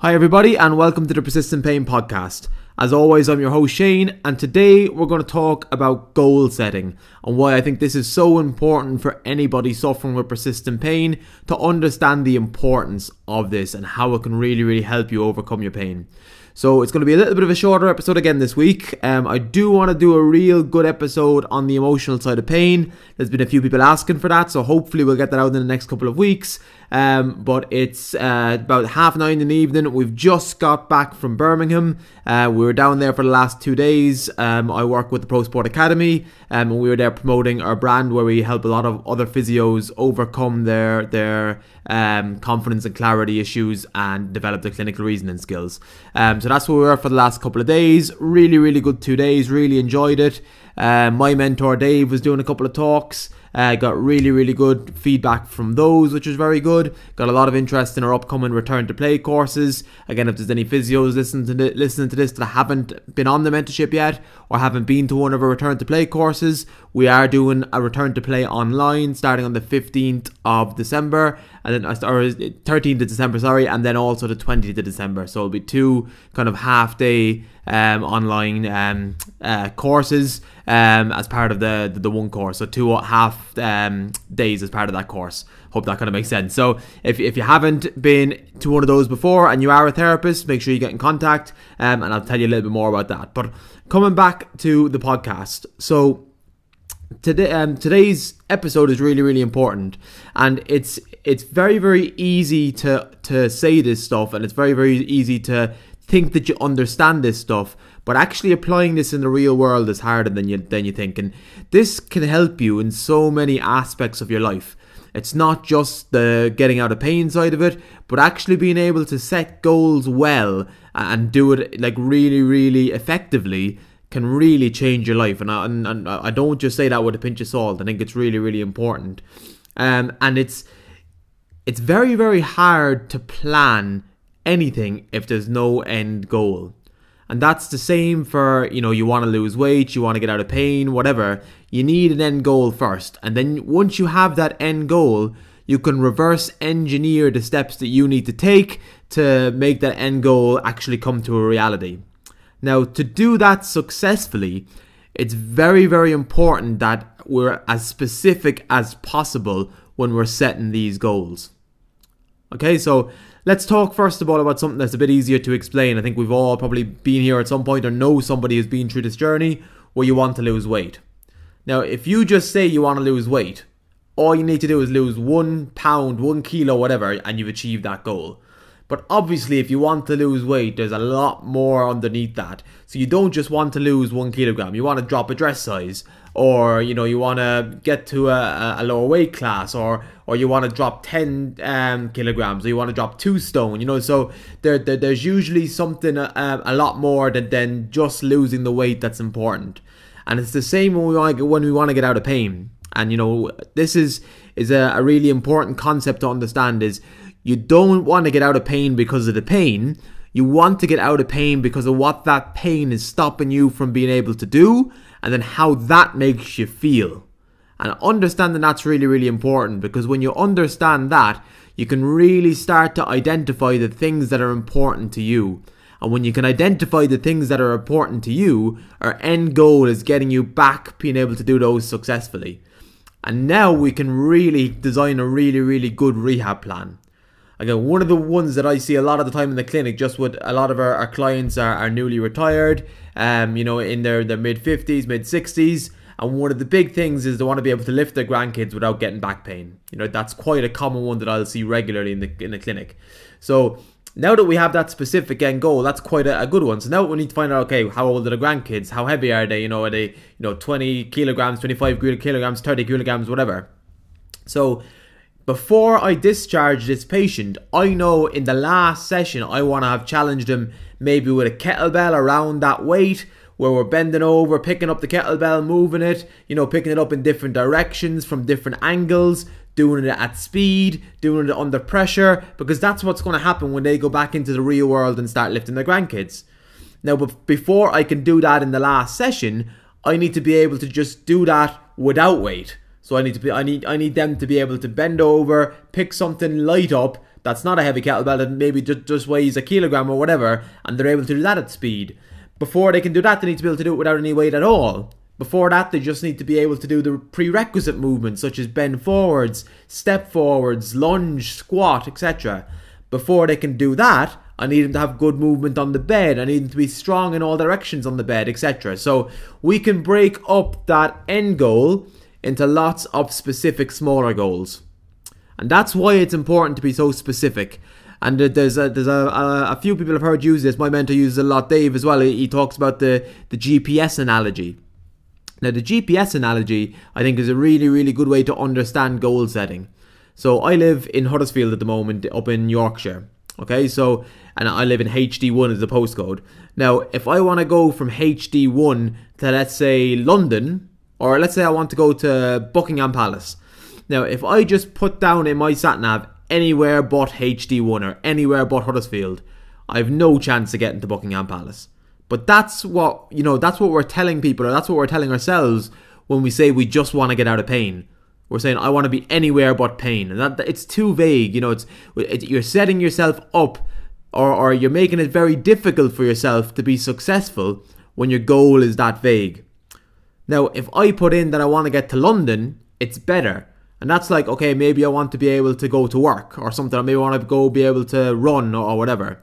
Hi, everybody, and welcome to the Persistent Pain Podcast. As always, I'm your host Shane, and today we're going to talk about goal setting and why I think this is so important for anybody suffering with persistent pain to understand the importance of this and how it can really, really help you overcome your pain. So it's going to be a little bit of a shorter episode again this week. Um, I do want to do a real good episode on the emotional side of pain. There's been a few people asking for that, so hopefully we'll get that out in the next couple of weeks. Um, but it's uh, about half nine in the evening. We've just got back from Birmingham. Uh, we were down there for the last two days. Um, I work with the Pro Sport Academy, um, and we were there promoting our brand where we help a lot of other physios overcome their their um, confidence and clarity issues and develop their clinical reasoning skills. Um, so that's where we were for the last couple of days. Really, really good two days. Really enjoyed it. Uh, my mentor Dave was doing a couple of talks. Uh, got really, really good feedback from those, which was very good. Got a lot of interest in our upcoming return to play courses. Again, if there's any physios listening to, the, listening to this that haven't been on the mentorship yet or haven't been to one of our return to play courses, we are doing a return to play online starting on the 15th of December and then or 13th of December, sorry, and then also the 20th of December. So it'll be two kind of half day um, online um, uh, courses um, as part of the, the, the one course. So two half um, days as part of that course. Hope that kind of makes sense. So if, if you haven't been to one of those before and you are a therapist, make sure you get in contact, um, and I'll tell you a little bit more about that. But coming back to the podcast, so today um, today's episode is really really important and it's it's very very easy to to say this stuff and it's very very easy to think that you understand this stuff but actually applying this in the real world is harder than you than you think. And this can help you in so many aspects of your life. It's not just the getting out of pain side of it but actually being able to set goals well and do it like really really effectively can really change your life. And I, and, I don't just say that with a pinch of salt. I think it's really really important. Um, and it's it's very very hard to plan anything if there's no end goal. And that's the same for you know you want to lose weight you want to get out of pain whatever. You need an end goal first. And then once you have that end goal you can reverse engineer the steps that you need to take to make that end goal actually come to a reality. Now, to do that successfully, it's very, very important that we're as specific as possible when we're setting these goals. Okay, so let's talk first of all about something that's a bit easier to explain. I think we've all probably been here at some point or know somebody who's been through this journey where you want to lose weight. Now, if you just say you want to lose weight, all you need to do is lose one pound, one kilo, whatever, and you've achieved that goal. But obviously, if you want to lose weight, there's a lot more underneath that. So you don't just want to lose one kilogram. You want to drop a dress size, or you know, you want to get to a, a lower weight class, or or you want to drop ten um, kilograms, or you want to drop two stone. You know, so there, there there's usually something uh, a lot more than than just losing the weight that's important. And it's the same when we want when we want to get out of pain. And you know, this is is a, a really important concept to understand. Is you don't want to get out of pain because of the pain. You want to get out of pain because of what that pain is stopping you from being able to do and then how that makes you feel. And understanding that's really, really important because when you understand that, you can really start to identify the things that are important to you. And when you can identify the things that are important to you, our end goal is getting you back being able to do those successfully. And now we can really design a really, really good rehab plan. Again, one of the ones that I see a lot of the time in the clinic, just with a lot of our, our clients are, are newly retired, um, you know, in their, their mid 50s, mid 60s. And one of the big things is they want to be able to lift their grandkids without getting back pain. You know, that's quite a common one that I'll see regularly in the in the clinic. So now that we have that specific end goal, that's quite a, a, good one. So now we need to find out, okay, how old are the grandkids? How heavy are they? You know, are they, you know, 20 kilograms, 25 kilograms, 30 kilograms, whatever. So before I discharge this patient, I know in the last session I want to have challenged him maybe with a kettlebell around that weight where we're bending over, picking up the kettlebell, moving it, you know, picking it up in different directions from different angles, doing it at speed, doing it under pressure, because that's what's going to happen when they go back into the real world and start lifting their grandkids. Now, but before I can do that in the last session, I need to be able to just do that without weight. So I need to be I need I need them to be able to bend over, pick something light up, that's not a heavy kettlebell that maybe just, just weighs a kilogram or whatever, and they're able to do that at speed. Before they can do that, they need to be able to do it without any weight at all. Before that, they just need to be able to do the prerequisite movements such as bend forwards, step forwards, lunge, squat, etc. Before they can do that, I need them to have good movement on the bed. I need them to be strong in all directions on the bed, etc. So we can break up that end goal into lots of specific smaller goals. And that's why it's important to be so specific. And there's a, there's a, a, a few people have heard use this. My mentor uses a lot. Dave as well. He, he talks about the, the GPS analogy. Now, the GPS analogy, I think, is a really, really good way to understand goal setting. So, I live in Huddersfield at the moment, up in Yorkshire. Okay, so, and I live in HD1 as the postcode. Now, if I want to go from HD1 to, let's say, London, or let's say I want to go to Buckingham Palace. Now, if I just put down in my sat nav anywhere but HD1 or anywhere but Huddersfield, I have no chance of getting to Buckingham Palace. But that's what, you know, that's what we're telling people, or that's what we're telling ourselves when we say we just want to get out of pain. We're saying I want to be anywhere but pain, and that it's too vague. You know, it's it, you're setting yourself up, or or you're making it very difficult for yourself to be successful when your goal is that vague. Now, if I put in that I want to get to London, it's better. And that's like, okay, maybe I want to be able to go to work or something, or maybe I want to go be able to run or, or whatever.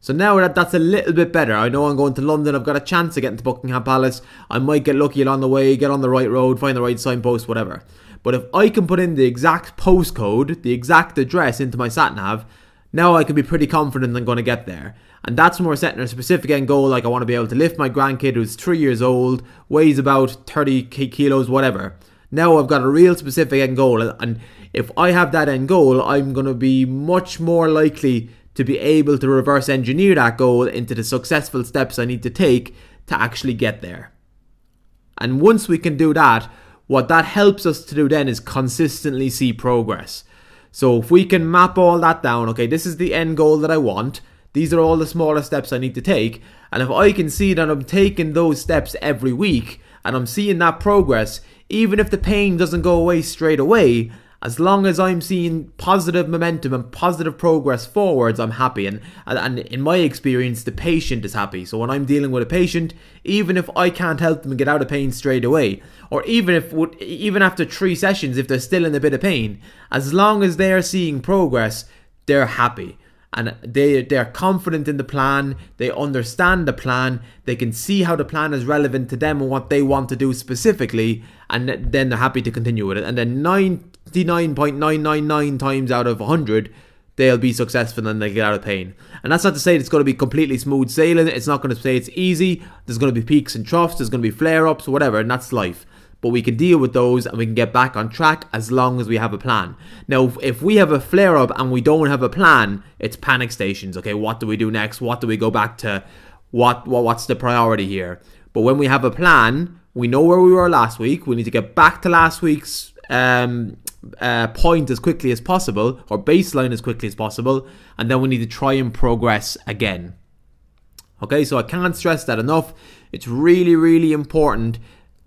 So now that that's a little bit better, I know I'm going to London. I've got a chance of getting to Buckingham Palace. I might get lucky along the way, get on the right road, find the right signpost, whatever. But if I can put in the exact postcode, the exact address into my sat nav, now I can be pretty confident I'm going to get there. And that's when we're setting a specific end goal. Like I want to be able to lift my grandkid who's three years old, weighs about 30 kilos, whatever. Now I've got a real specific end goal, and if I have that end goal, I'm going to be much more likely to be able to reverse engineer that goal into the successful steps I need to take to actually get there. And once we can do that, what that helps us to do then is consistently see progress. So if we can map all that down, okay, this is the end goal that I want. These are all the smaller steps I need to take. And if I can see that I'm taking those steps every week and I'm seeing that progress, even if the pain doesn't go away straight away, as long as I'm seeing positive momentum and positive progress forwards, I'm happy. And, and in my experience, the patient is happy. So when I'm dealing with a patient, even if I can't help them get out of pain straight away, or even if even after three sessions, if they're still in a bit of pain, as long as they're seeing progress, they're happy. And they they're confident in the plan. They understand the plan. They can see how the plan is relevant to them and what they want to do specifically. And then they're happy to continue with it. And then 99.999 times out of 100 they'll be successful and they get out of pain and that's not to say it's going to be completely smooth sailing it's not going to say it's easy there's going to be peaks and troughs there's going to be flare ups whatever and that's life but we can deal with those and we can get back on track as long as we have a plan. Now, if we have a flare up and we don't have a plan, it's panic stations. Okay, what do we do next? What do we go back to? What, what what's the priority here? But when we have a plan, we know where we were last week. We need to get back to last week's um, uh, point as quickly as possible, or baseline as quickly as possible, and then we need to try and progress again. Okay, so I can't stress that enough. It's really, really important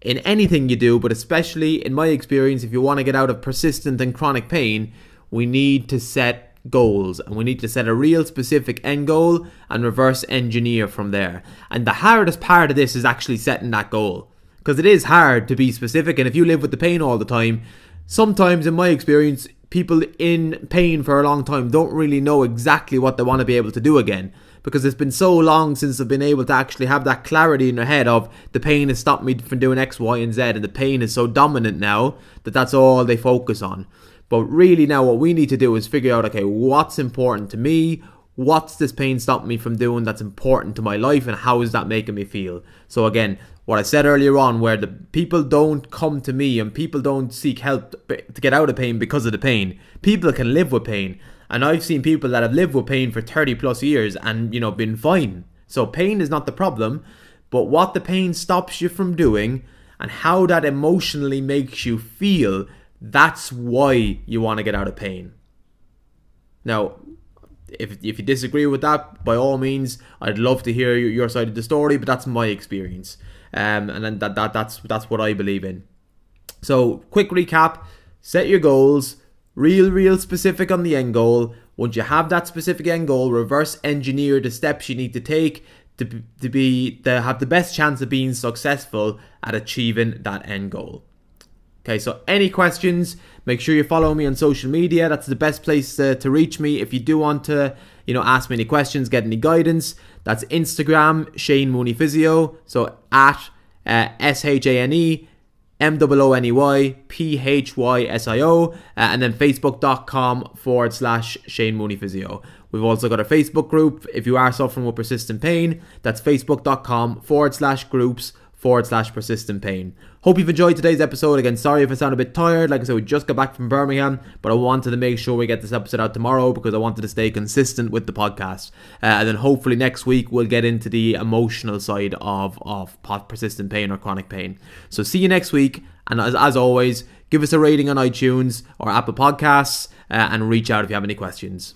in anything you do, but especially in my experience, if you want to get out of persistent and chronic pain, we need to set goals and we need to set a real specific end goal and reverse engineer from there. And the hardest part of this is actually setting that goal because it is hard to be specific. And if you live with the pain all the time, sometimes in my experience, people in pain for a long time don't really know exactly what they want to be able to do again because it's been so long since they've been able to actually have that clarity in their head of the pain has stopped me from doing X, Y, and Z, and the pain is so dominant now that that's all they focus on. But really, now what we need to do is figure out okay, what's important to me? What's this pain stopping me from doing that's important to my life, and how is that making me feel? So, again, what I said earlier on, where the people don't come to me and people don't seek help to get out of pain because of the pain. People can live with pain. And I've seen people that have lived with pain for 30 plus years and, you know, been fine. So pain is not the problem, but what the pain stops you from doing and how that emotionally makes you feel, that's why you want to get out of pain. Now, if, if you disagree with that, by all means, I'd love to hear your side of the story, but that's my experience. Um, and then that, that that's that's what I believe in. So, quick recap: set your goals, real, real specific on the end goal. Once you have that specific end goal, reverse engineer the steps you need to take to, to be to have the best chance of being successful at achieving that end goal. Okay, so any questions, make sure you follow me on social media. That's the best place to, to reach me. If you do want to, you know, ask me any questions, get any guidance, that's Instagram, Shane Mooney Physio. So at uh, S H A N E M O O N E Y P H Y S I O, uh, and then facebook.com forward slash Shane Mooney Physio. We've also got a Facebook group. If you are suffering with persistent pain, that's facebook.com forward slash groups forward slash persistent pain. Hope you've enjoyed today's episode. Again, sorry if I sound a bit tired. Like I said, we just got back from Birmingham, but I wanted to make sure we get this episode out tomorrow because I wanted to stay consistent with the podcast. Uh, and then hopefully next week we'll get into the emotional side of, of persistent pain or chronic pain. So see you next week. And as, as always, give us a rating on iTunes or Apple Podcasts uh, and reach out if you have any questions.